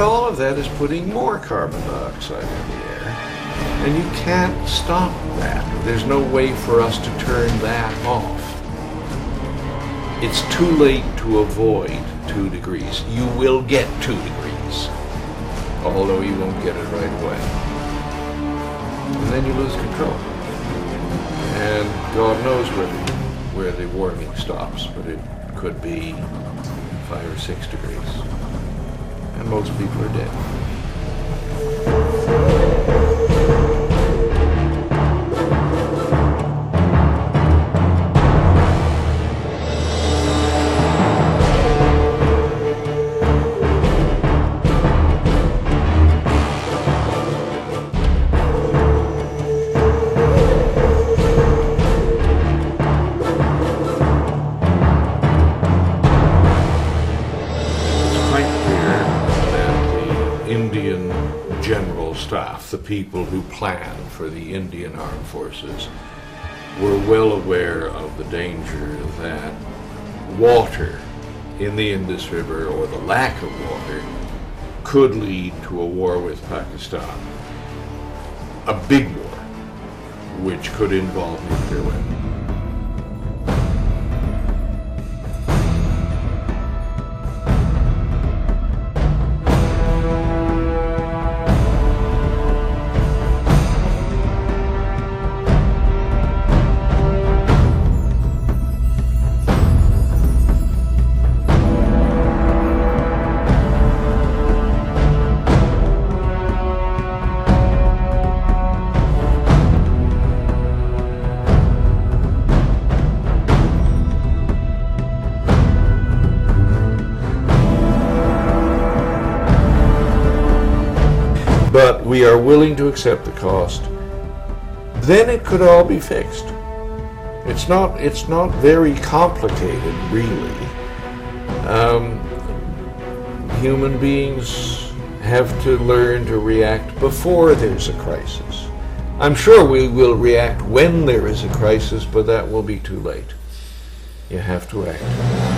that is putting more carbon dioxide in the air. And you can't stop that. There's no way for us to turn that off. It's too late to avoid two degrees. You will get two degrees, although you won't get it right away. And then you lose control. And God knows where the, where the warming stops, but it could be five or six degrees. And most people are dead. Indian general staff, the people who plan for the Indian armed forces, were well aware of the danger that water in the Indus River or the lack of water could lead to a war with Pakistan. A big war, which could involve nuclear weapons. But we are willing to accept the cost, then it could all be fixed. It's not. It's not very complicated, really. Um, human beings have to learn to react before there's a crisis. I'm sure we will react when there is a crisis, but that will be too late. You have to act.